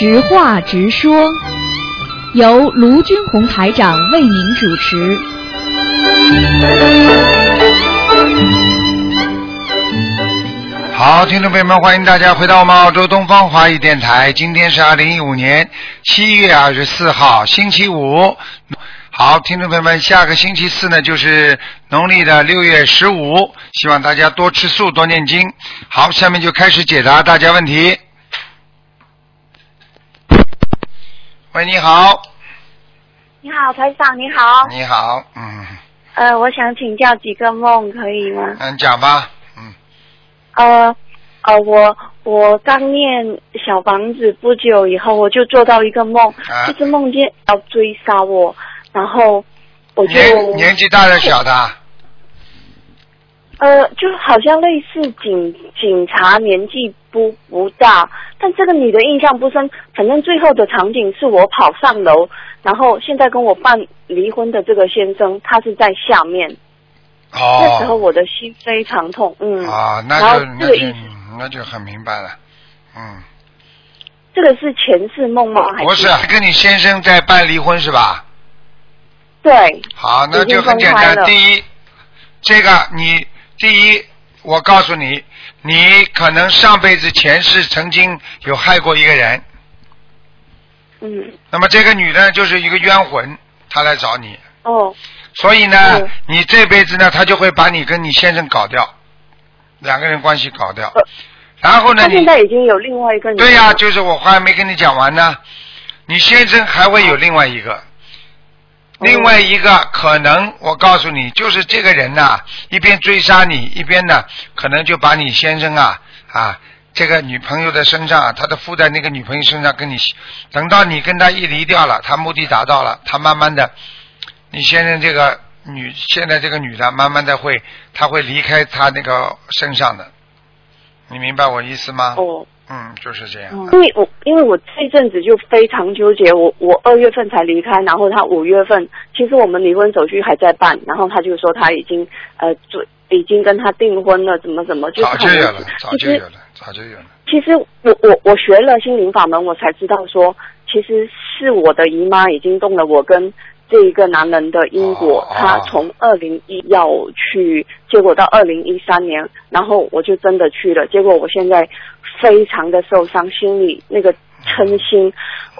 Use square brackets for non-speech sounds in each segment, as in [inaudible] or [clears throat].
直话直说，由卢军红台长为您主持。好，听众朋友们，欢迎大家回到我们澳洲东方华语电台。今天是二零一五年七月二十四号，星期五。好，听众朋友们，下个星期四呢就是农历的六月十五，希望大家多吃素，多念经。好，下面就开始解答大家问题。喂，你好，你好，台长，你好。你好，嗯。呃，我想请教几个梦，可以吗？嗯，讲吧，嗯。呃呃，我我刚念小房子不久以后，我就做到一个梦，啊。就是梦见要追杀我，然后我就年年纪大的小的，呃，就好像类似警警察，年纪不不大，但这个女的印象不深。反正最后的场景是我跑上楼，然后现在跟我办离婚的这个先生，他是在下面。哦那时候哦，我的心非常痛，嗯。啊，那就那就那就很明白了，嗯。这个是前世梦吗？还不是跟你先生在办离婚是吧？对，好，那就很简单。第一，这个你第一，我告诉你，你可能上辈子前世曾经有害过一个人，嗯，那么这个女的就是一个冤魂，她来找你，哦，所以呢嗯，你这辈子呢，她就会把你跟你先生搞掉，两个人关系搞掉。呃，然后呢，他现在已经有另外一个女对呀、了就是我话还没跟你讲完呢。你先生还会有另外一个，另外一个可能我告诉你，就是这个人呐、一边追杀你，一边呢可能就把你先生啊啊这个女朋友的身上，他的附在那个女朋友身上跟你，等到你跟他一离掉了，他目的达到了，他慢慢的，你先生这个女现在这个女的慢慢的会，他会离开他那个身上的，你明白我意思吗？哦。嗯，就是这样。嗯，因为我因为我这阵子就非常纠结，我我二月份才离开，然后他五月份，其实我们离婚手续还在办，然后他就说他已经呃就已经跟他订婚了，怎么怎么，就是早就很有了，早其实就有了，早就有了。其实我我我学了心灵法门，我才知道说，其实是我的姨妈已经动了我跟这一个男人的因果。哦他从二零一要去，结果到二零一三年，然后我就真的去了，结果我现在非常的受伤，心里那个嗔心，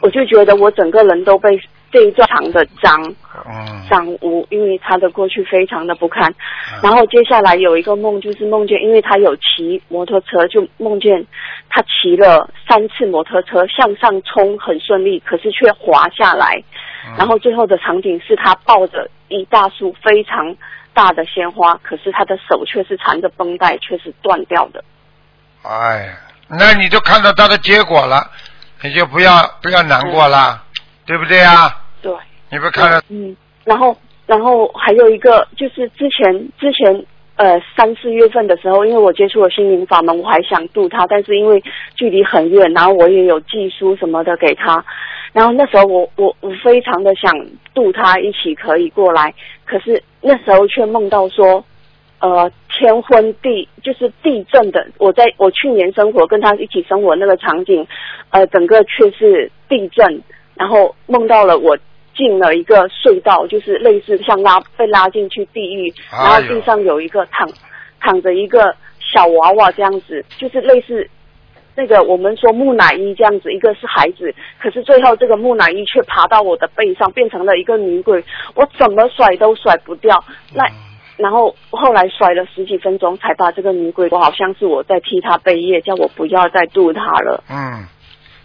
我就觉得我整个人都被这一段长的脏嗯，脏污，因为他的过去非常的不堪。嗯然后接下来有一个梦，就是梦见，因为他有骑摩托车，就梦见他骑了三次摩托车向上冲，很顺利，可是却滑下来。嗯然后最后的场景是他抱着一大束非常大的鲜花，可是他的手却是缠着绷带，却是断掉的。哎呀，那你就看到他的结果了，你就不要不要难过了，对不对啊？对，你不看到嗯，然后然后还有一个就是之前之前呃三四月份的时候，因为我接触了心灵法门，我还想度他，但是因为距离很远，然后我也有寄书什么的给他，然后那时候我我我非常的想度他一起可以过来，可是那时候却梦到说。呃，天昏地就是地震的。我在我去年生活跟他一起生活那个场景，呃，整个却是地震，然后梦到了我进了一个隧道，就是类似像拉被拉进去地狱，然后地上有一个躺躺着一个小娃娃这样子，就是类似那个我们说木乃伊这样子，一个是孩子，可是最后这个木乃伊却爬到我的背上，变成了一个女鬼，我怎么甩都甩不掉。那然后后来甩了十几分钟，才把这个女鬼，我好像是我在替她背业，叫我不要再渡她了。嗯，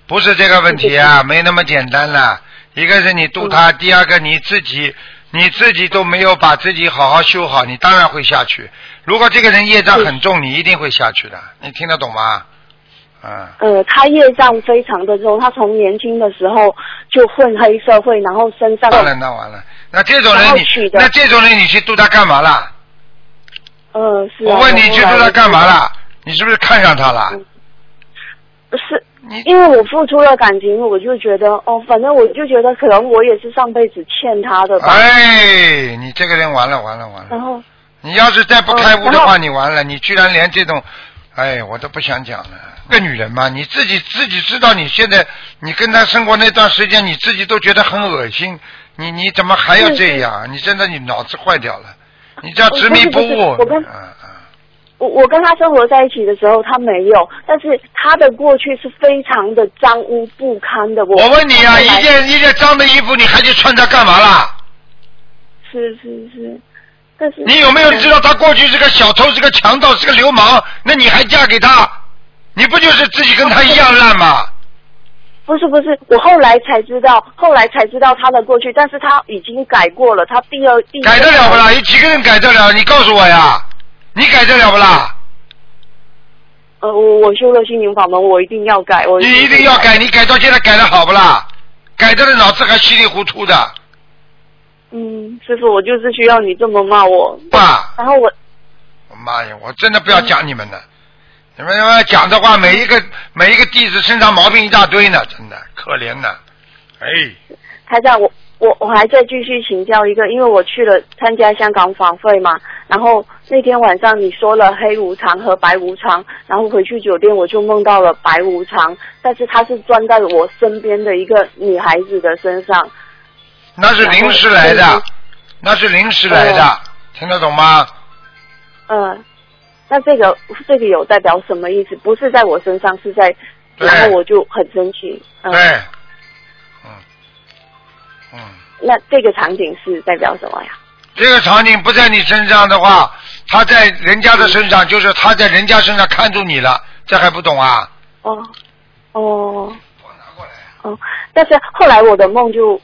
不是这个问题啊，没那么简单了。一个是你度他，第二个你自己你自己都没有把自己好好修好，你当然会下去。如果这个人业障很重，你一定会下去的。你听得懂吗？嗯，呃，他业障非常的重，他从年轻的时候就混黑社会，然后身上完了，那完了，那这种人你那这种人你去度他干嘛啦？呃是、啊。我问你去度他干嘛？啦？你是不是看上他了？嗯不是，你因为我付出了感情，我就觉得哦，反正我就觉得可能我也是上辈子欠他的吧。哎，你这个人完了完了完了！然后你要是再不开悟的话，你完了。你居然连这种，哎，我都不想讲了。个女人嘛，你自己自己知道，你现在你跟他生活那段时间，你自己都觉得很恶心，你你怎么还要这样？你真的你脑子坏掉了，你这样执迷不悟。我跟嗯嗯。我我跟他生活在一起的时候，他没有，但是他的过去是非常的脏污不堪的。我我问你啊，一件一件脏的衣服，你还去穿它干嘛啦？是是是，但是你有没有知道他过去是个小偷，是个强盗，是个流氓？那你还嫁给他？你不就是自己跟他一样烂吗？不是不是，我后来才知道，后来才知道他的过去，但是他已经改过了，他第二改得了不啦？有几个人改得了？你告诉我呀，你改得了不啦？呃，我我修了心灵法门，我一定要改，我你一定要改，你改到现在改的好不啦？改的脑子还稀里糊涂的，嗯，师傅，我就是需要你这么骂我。爸，然后我我妈呀，我真的不要讲你们了。你们要讲的话，每一个每一个弟子身上毛病一大堆呢，真的可怜呢。哎，台长，我我我还在继续请教一个，因为我去了参加香港法会嘛，然后那天晚上你说了黑无常和白无常，然后回去酒店我就梦到了白无常，但是他是钻在我身边的一个女孩子的身上，那是临时来的，那是临时来的，听得懂吗？嗯、那这个这个有代表什么意思？不是在我身上，是在，然后我就很生气，嗯、对，嗯，嗯，那这个场景是代表什么呀？这个场景不在你身上的话，他在人家的身上，就是他在人家身上看住你了，这还不懂啊？哦哦。我拿过来。哦，但是后来我的梦就，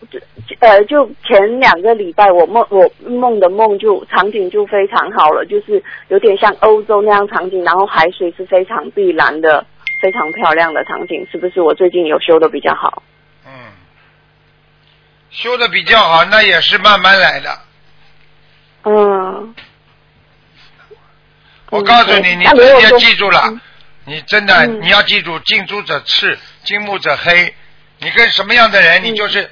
呃，就前两个礼拜我梦我梦的梦就场景就非常好了，就是有点像欧洲那样场景，然后海水是非常碧蓝的，非常漂亮的场景，是不是我最近有修的比较好？嗯，修的比较好，那也是慢慢来的。嗯，我告诉你，嗯你自己要那如果说记住了嗯，你真的嗯你要记住，近朱者赤，近墨者黑。你跟什么样的人，嗯你就是，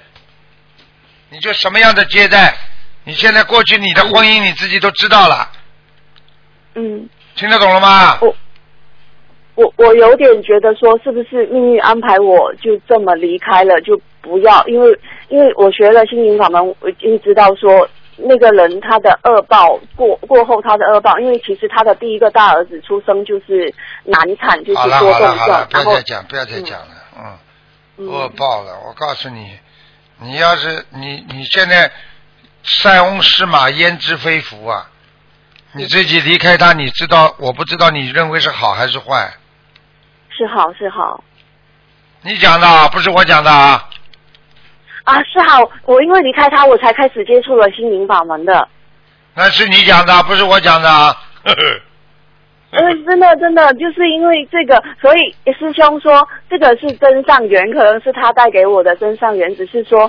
你就什么样的接待。你现在过去你的婚姻你自己都知道了，嗯，听得懂了吗？我我我有点觉得说，是不是命运安排我就这么离开了，就不要，因为因为我学了心灵法门，我已经知道说那个人他的恶报过过后他的恶报，因为其实他的第一个大儿子出生就是难产，就是多动症，，然后不要再讲，不要再讲了，嗯。嗯恶报了，我告诉你，你要是你你现在塞翁失马焉知非福啊！你自己离开他，你知道我不知道你认为是好还是坏？是好是好你讲的啊，不是我讲的啊！啊是好，我因为离开他，我才开始接触了心灵法门的。那是你讲的，不是我讲的啊！[laughs] 真的真的，就是因为这个，所以师兄说这个是真上缘，可能是他带给我的真上缘，只是说，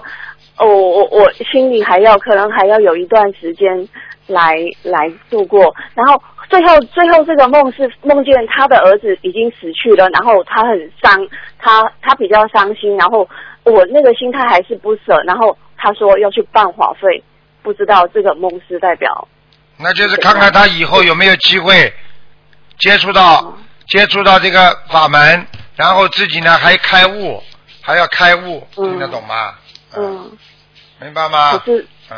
哦，我我心里还要可能还要有一段时间来来度过。然后最后最后这个梦是梦见他的儿子已经死去了，然后他很伤，他他比较伤心，然后我那个心态还是不舍，然后他说要去办话费，不知道这个梦是代表那就是看看他以后有没有机会接触到接触到这个法门，然后自己呢还开悟，还要开悟，嗯听得懂吗？嗯，明白吗？可是。嗯。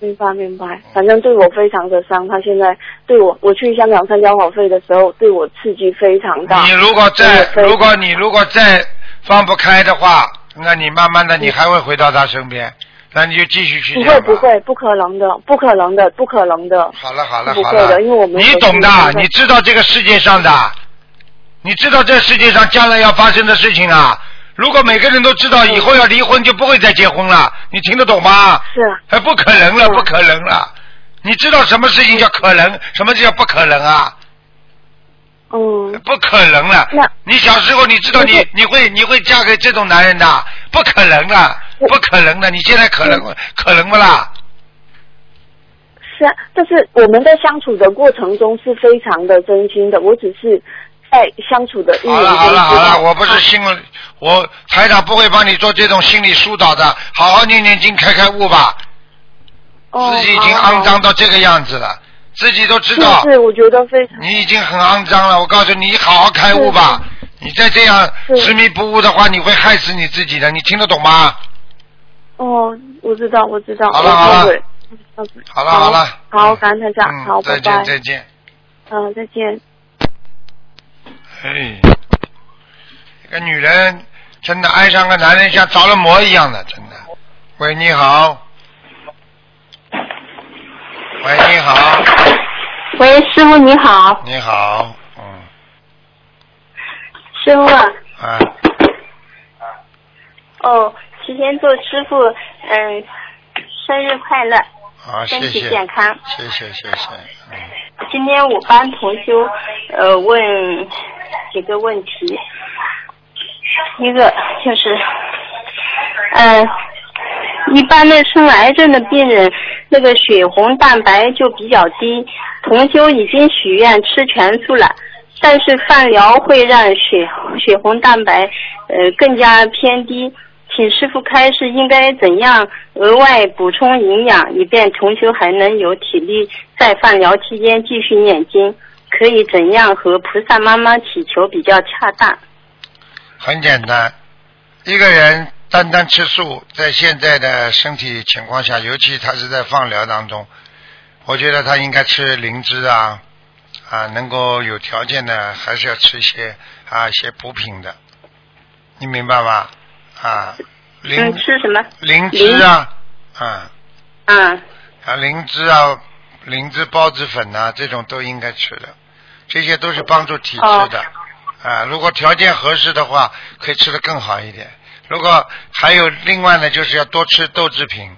明白明白，反正对我非常的伤。他现在对我，我去香港参加华费的时候，对我刺激非常大。你如果再如果你如果再放不开的话，那你慢慢的你还会回到他身边，那你就继续去不。会不会，不可能的，不可能的，不可能的。好了好了不好了，会的因为我们你懂的你知道这个世界上的，你知道这世界上将来要发生的事情啊。如果每个人都知道以后要离婚，就不会再结婚了。你听得懂吗？是啊，哎，不可能了，嗯不可能了。你知道什么事情叫可能，什么叫不可能啊？嗯，不可能了那。你小时候你知道你你会你会嫁给这种男人的？不可能的，不可能的。你现在可能可能不啦？是啊，但是我们在相处的过程中是非常的真心的，我只是在相处的一好了好了好了，我不是啊心理，我台长不会帮你做这种心理疏导的，好好念念经开开悟吧。哦自己已经肮脏到这个样子了，自己都知道，是，我觉得非常你已经很肮脏了。我告诉你，你好好开悟吧。你再这样执迷不悟的话，你会害死你自己的。你听得懂吗？哦，我知道，我知道，好了好了好了好了，好，感恩台长，嗯，好，再见，再见。嗯，再见。哎，这个女人真的爱上个男人像着了魔一样的，真的。喂，你好。喂，你好，喂，师傅你好，你好，嗯，师傅啊，啊，哦，提前祝师傅嗯生日快乐，好，谢身体，健康。谢谢，谢谢，嗯，今天我帮同修呃问几个问题，一个就是，嗯、一般的生癌症的病人，那个血红蛋白就比较低。同修已经许愿吃全素了，但是放疗会让血血红蛋白呃更加偏低。请师傅开示应该怎样额外补充营养，以便同修还能有体力在放疗期间继续念经。可以怎样和菩萨妈妈祈求比较恰当？很简单，一个人单单吃素，在现在的身体情况下，尤其他是在放疗当中，我觉得他应该吃灵芝啊，啊，能够有条件的，还是要吃一些啊一些补品的，你明白吗？啊，灵嗯，吃什么？灵芝啊，啊啊，啊灵芝啊，灵芝孢子粉呐、这种都应该吃的，这些都是帮助体质的。啊，如果条件合适的话，可以吃的更好一点。如果还有另外呢，就是要多吃豆制品。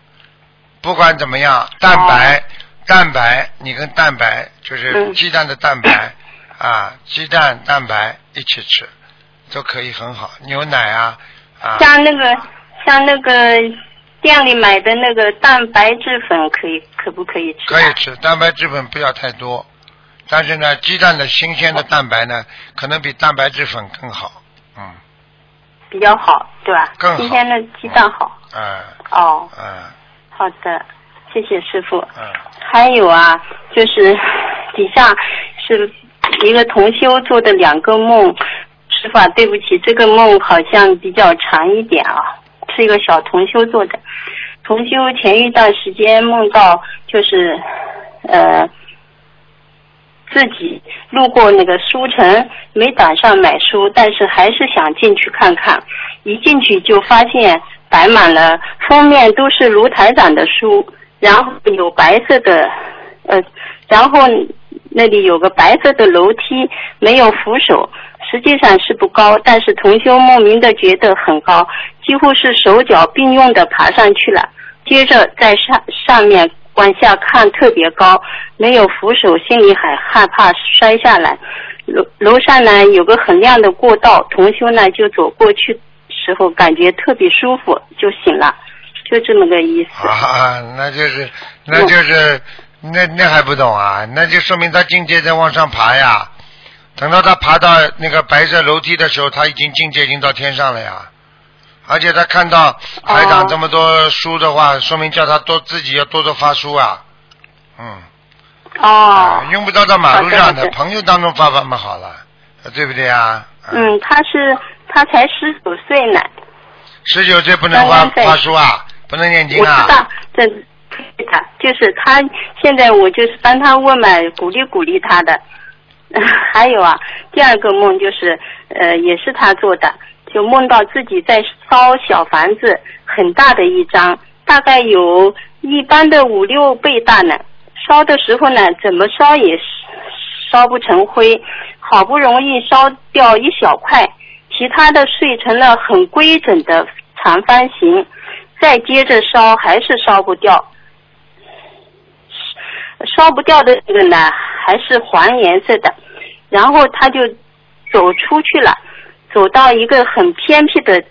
不管怎么样，蛋白，蛋白，你跟蛋白就是嗯鸡蛋的蛋白、啊，鸡蛋蛋白一起吃，都可以很好。牛奶啊，啊，像那个像那个店里买的那个蛋白质粉，可以可不可以吃？可以吃，蛋白质粉不要太多。但是呢，鸡蛋的新鲜的蛋白呢，可能比蛋白质粉更好。嗯，比较好，对吧？更好今天的鸡蛋好。嗯哦，嗯好的，谢谢师傅。嗯，还有啊，就是底下是一个同修做的两个梦，师傅啊，对不起，这个梦好像比较长一点啊，是一个小同修做的。同修前一段时间梦到就是呃自己路过那个书城，没打算买书，但是还是想进去看看。一进去就发现摆满了封面都是卢台长的书，然后有白色的呃，然后那里有个白色的楼梯，没有扶手，实际上是不高，但是同修莫名的觉得很高，几乎是手脚并用的爬上去了。接着在上上面往下看特别高，没有扶手，心里还害怕摔下来。楼楼上呢有个很亮的过道，同修呢就走过去时候感觉特别舒服，就醒了，就这么个意思。啊，那就是那就是那那还不懂啊？那就说明他境界在往上爬呀。等到他爬到那个白色楼梯的时候，他已经境界已经到天上了呀。而且他看到台长哦这么多书的话，说明叫他多自己要多多发书啊。嗯。哦啊，用不着到马路上的朋友当中发发嘛好了，对不对啊？嗯，他是他才十九岁呢，十九岁不能发发书啊，不能念经啊。我知道，这他就是他现在我就是帮他问嘛，鼓励鼓励他的。[laughs] 还有啊，第二个梦就是呃，也是他做的，就梦到自己在烧小房子，很大的一张，大概有一般的五六倍大呢。烧的时候呢，怎么烧也烧不成灰，好不容易烧掉一小块，其他的碎成了很规整的长方形，再接着烧还是烧不掉，烧不掉的这个呢还是黄颜色的，然后他就走出去了，走到一个很偏僻的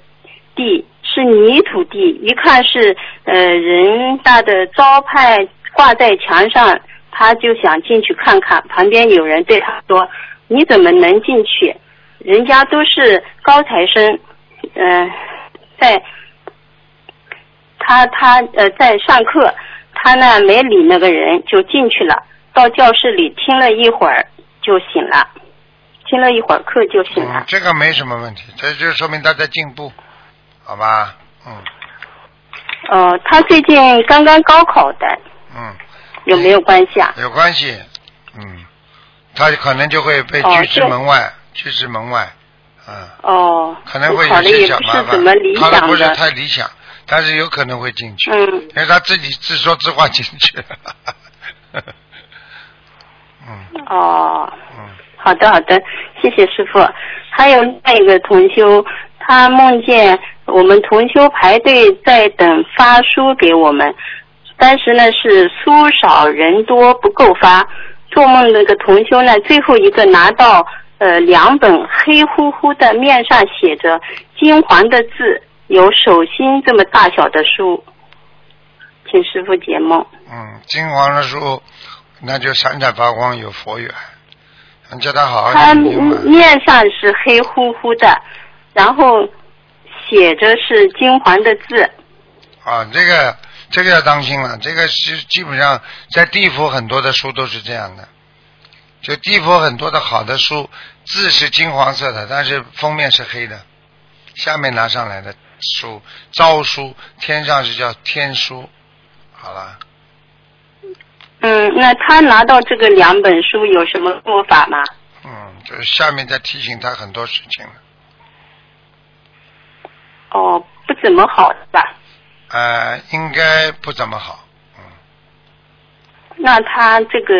地，是泥土地，一看是呃人大的招牌挂在墙上，他就想进去看看，旁边有人对他说：“你怎么能进去？人家都是高材生，嗯、在他他呃在上课，他呢没理那个人就进去了。到教室里听了一会儿就醒了，听了一会儿课就醒嗯了，。这个没什么问题，这就说明他在进步，好吧？嗯呃，他最近刚刚高考的，嗯，有没有关系啊？有关系，嗯，他可能就会被哦拒之门外，拒之门外，嗯。哦，可能会有些小麻不是怎么烦，理考的不是。太理想，但是有可能会进去，嗯，因为他自己自说自话进去了。[laughs] 嗯哦，嗯，好的好的，谢谢师傅。还有另一个同修，他梦见我们同修排队在等发书给我们，当时呢是书少人多不够发。做梦那个同修呢，最后一个拿到呃两本黑乎乎的，面上写着金黄的字，有手心这么大小的书，请师傅解梦。嗯，金黄的书那就闪闪发光，有佛缘。你叫他好好它念经嘛。面上是黑乎乎的，然后写着是金黄的字。啊，这个这个要当心了，这个是基本上在地府很多的书都是这样的，就地府很多的好的书，字是金黄色的，但是封面是黑的，下面拿上来的书，招书，天上是叫天书，好了，嗯，那他拿到这个两本书有什么做法吗？嗯，就是下面在提醒他很多事情了，哦，不怎么好是吧？呃，应该不怎么好，嗯，那他这个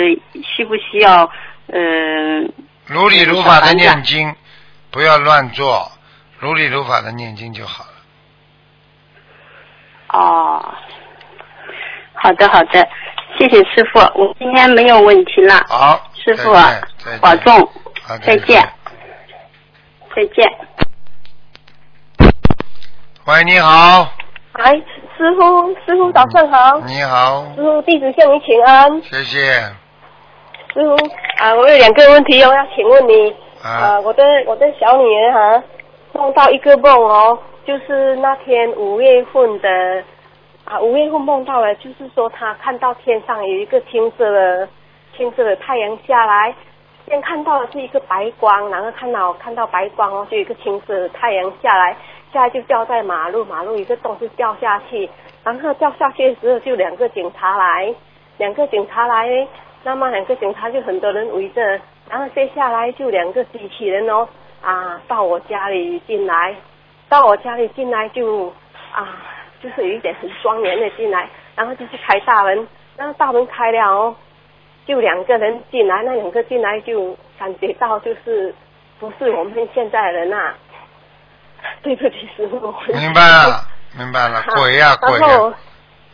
需不需要嗯、如理如法的念经，不要乱做，如理如法的念经就好了。哦，好的好的，谢谢师傅，我今天没有问题了。好，师傅啊再见保重，再见。再见。喂，你好，哎，师傅，师傅早上好，你好，师傅弟子向您请安。谢谢。师傅啊，我有两个问题哦，要请问你。啊啊，我的我的小女儿哈、梦到一个梦哦，就是那天五月份的啊，五月份梦到了，就是说他看到天上有一个青色的青色的太阳下来，先看到的是一个白光，然后看到看到白光哦，就一个青色的太阳下来，下来就掉在马路，马路一个洞就掉下去，然后掉下去的时候就两个警察来，两个警察来，那么两个警察就很多人围着，然后接下来就两个机器人哦啊到我家里进来，到我家里进来就啊就是有一点很庄严的进来，然后就去开大门，然后大门开了哦，就两个人进来，那两个进来就感觉到就是不是我们现在的人呐、[laughs] 对不起师傅，明白了，明白了，鬼呀、鬼呀、然后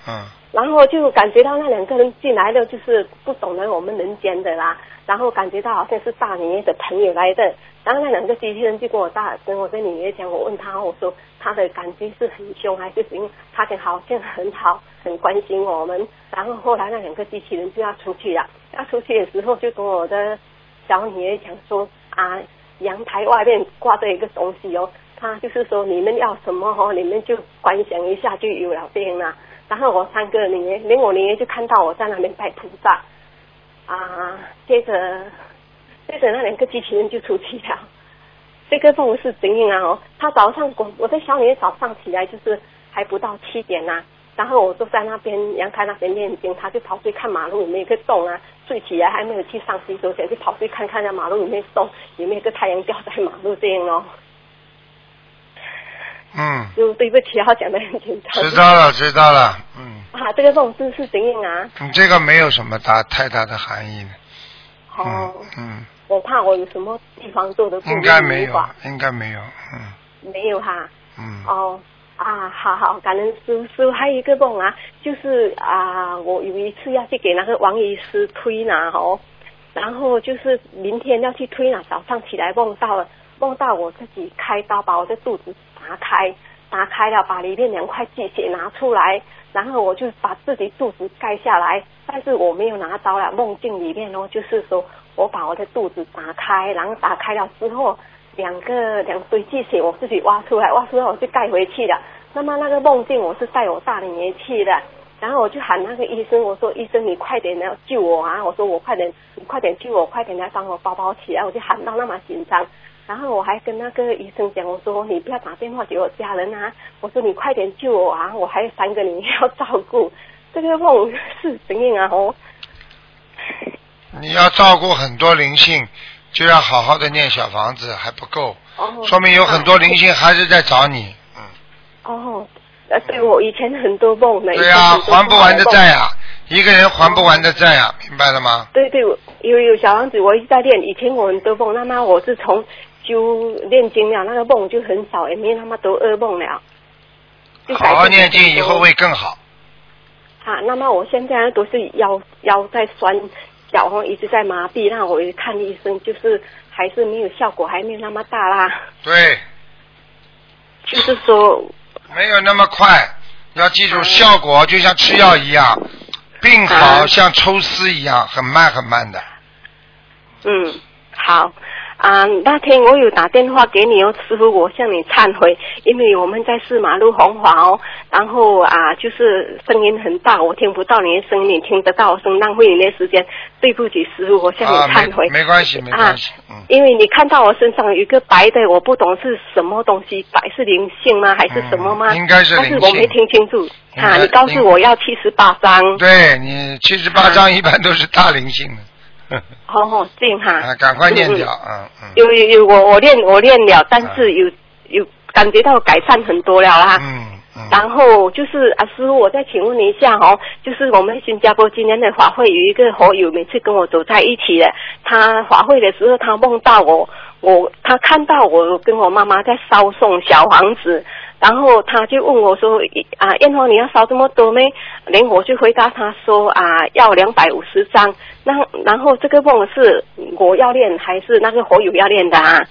嗯，然后就感觉到那两个人进来的就是不懂得我们人间的啦，然后感觉到好像是大女儿的朋友来的，然后那两个机器人就跟我大跟我的女儿讲，我问他，我说他的感觉是很凶还是因为他讲好像很好，很关心我们，然后后来那两个机器人就要出去了，要出去的时候就跟我的小女儿讲说啊，阳台外面挂着一个东西哦，他就是说你们要什么哦，你们就观想一下就有了这样啦。然后我三个女儿，连我女儿就看到我在那边拜菩萨，啊，接着接着那两个机器人就出去了。这个梦是怎样啊？哦，他早上我我的小女儿早上起来就是还不到七点呐、然后我坐在那边阳台那边念经，他就跑去看马路有没有一个洞啊，睡起来还没有去上洗手间，就跑去看看那马路有没有洞，有没有个太阳掉在马路这样哦。嗯，就对不起，要讲的很紧张。知道了，[laughs] 知道了，嗯，啊，这个梦是是怎样啊？你这个没有什么大太大的含义的，哦嗯，嗯，我怕我有什么地方做的不应该没有应该没有，嗯没有哈。嗯，哦啊，好好，感恩师傅。师傅还有一个梦啊，就是啊，我有一次要去给那个王医师推拿哦，然后就是明天要去推拿，早上起来梦到了，梦到我自己开刀把我的肚子打开，打开了，把里面两块鸡血拿出来，然后我就把自己肚子盖下来，但是我没有拿刀了，梦境里面哦，就是说我把我的肚子打开，然后打开了之后。两个两堆鸡血我自己挖出来，挖出来我就盖回去了。那么那个梦境我是带我大女儿去的，然后我就喊那个医生，我说医生你快点来救我啊！我说我快点，你快点救我，快点来帮我包包起来！我就喊到那么紧张。然后我还跟那个医生讲，我说你不要打电话给我家人啊！我说你快点救我啊！我还有三个你要照顾。这个梦是怎样啊？哦，你要照顾很多灵性，就要好好的念小房子，还不够，哦，说明有很多灵性还是在找你。嗯，哦，呃，对我以前很多梦呢。对呀、以前很多还不完的梦债啊、一个人还不完的债啊、明白了吗？对对，我有有小王子，我一直在练。以前我很多梦，那么我是从修念经了，那个梦就很少，也没那么多噩梦了。就改好好念经，以后会更好。啊。那么我现在都是腰腰在酸，脚后一直在麻痹，那我一看医生，就是还是没有效果，还没有那么大啦。对，就是说，没有那么快，要记住，嗯效果就像吃药一样，病好嗯像抽丝一样，很慢很慢的。嗯，好。啊，那天我有打电话给你哦，师傅，我向你忏悔，因为我们在四马路红华哦，然后啊，就是声音很大，我听不到你的声音，你听得到声，浪费你的时间，对不起，师傅，我向你啊，忏悔。没没关系，没关系，嗯，因为你看到我身上有一个白的，我不懂是什么东西，白是灵性吗，还是什么吗？嗯应该是灵性但是我没听清楚。啊，你告诉我要七十八张。对你七十八张一般都是大灵性的，[laughs] 哦，这样哈。啊，赶快念掉，嗯有有有，我我练我练了，但是有有感觉到改善很多了啦。嗯嗯。然后就是啊，师傅，我再请问你一下哦，就是我们新加坡今年的法会有一个好友，每次跟我走在一起的，他法会的时候，他梦到我，我他看到我跟我妈妈在烧送小房子，然后他就问我说啊，燕红你要烧这么多没？连我就回答他说啊，要两百五十张。那然后这个梦是我要练还是那个火友要练的啊？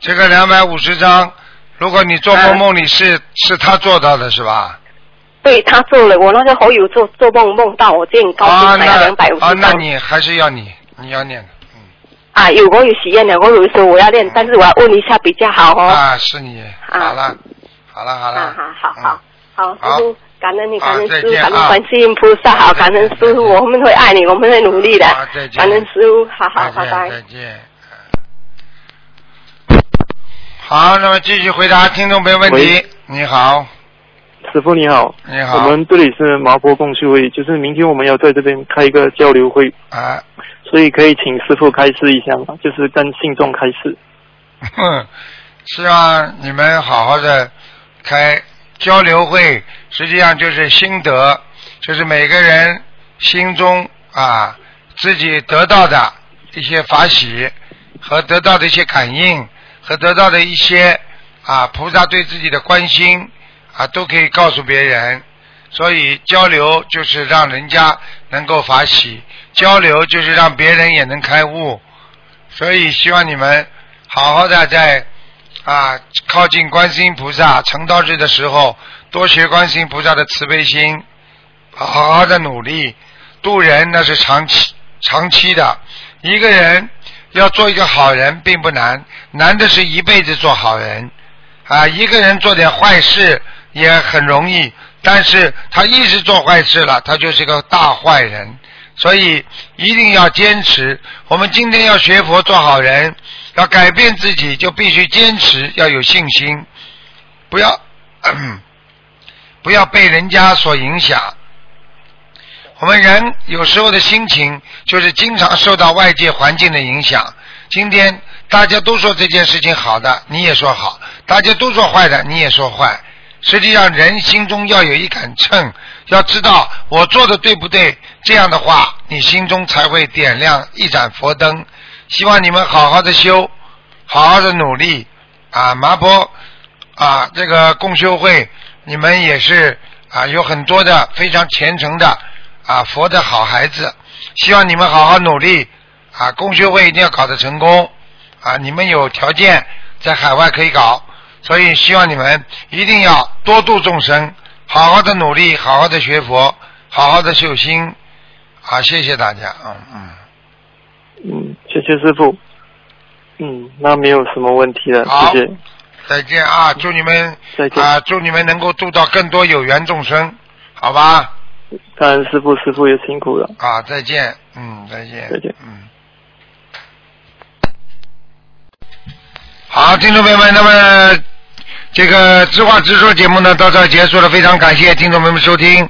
这个两百五十张，如果你做梦梦里是是他做到的是吧？对他做了，我那个好友做做梦梦到我，这样高啊，兴才要那两百五十张。啊，那你还是要你你要念的，嗯，啊，有我有许愿的，我有说我要练，但是我要问一下比较好哦。啊，是你，啊好了，好了好了，啊，好好好嗯，好，师傅，感恩你，感恩师傅，感恩观世音菩萨，好，感恩师傅，我们会爱你，我们会努力的。感恩师傅，好好，拜拜。再见。好，那么继续回答听众朋友问题。你好，师傅你好，你好，我们这里是麻坡共修会，就是明天我们要在这边开一个交流会，啊，所以可以请师傅开示一下吗？就是跟信众开示。哼，[laughs] 希望你们好好的开交流会，实际上就是心得，就是每个人心中啊自己得到的一些法喜和得到的一些感应和得到的一些啊菩萨对自己的关心啊都可以告诉别人。所以交流就是让人家能够法喜，交流就是让别人也能开悟。所以希望你们好好的在啊靠近观世音菩萨成道日的时候，多学观世音菩萨的慈悲心，好好的努力度人，那是长期长期的。一个人要做一个好人并不难，难的是一辈子做好人。啊，一个人做点坏事也很容易，但是他一直做坏事了，他就是个大坏人。所以一定要坚持。我们今天要学佛做好人，要改变自己，就必须坚持，要有信心，不要 [clears throat] 不要被人家所影响。我们人有时候的心情就是经常受到外界环境的影响。今天大家都说这件事情好的，你也说好；大家都说坏的，你也说坏。实际上，人心中要有一杆秤，要知道我做的对不对。这样的话，你心中才会点亮一盏佛灯。希望你们好好的修，好好的努力啊！麻婆啊，这个共修会，你们也是啊，有很多的非常虔诚的啊佛的好孩子。希望你们好好努力啊！共修会一定要搞得成功啊！你们有条件在海外可以搞。所以希望你们一定要多度众生，好好的努力，好好的学佛，好好的修心。好，谢谢大家。嗯嗯，嗯，谢谢师傅。嗯，那没有什么问题了，谢谢，再见啊！祝你们再见。啊，祝你们能够度到更多有缘众生，好吧？感恩师傅，师傅也辛苦了。啊，再见，嗯，再见，再见嗯。好，听众朋友们，那么这个知话直说节目呢到这儿结束了，非常感谢听众朋友们收听。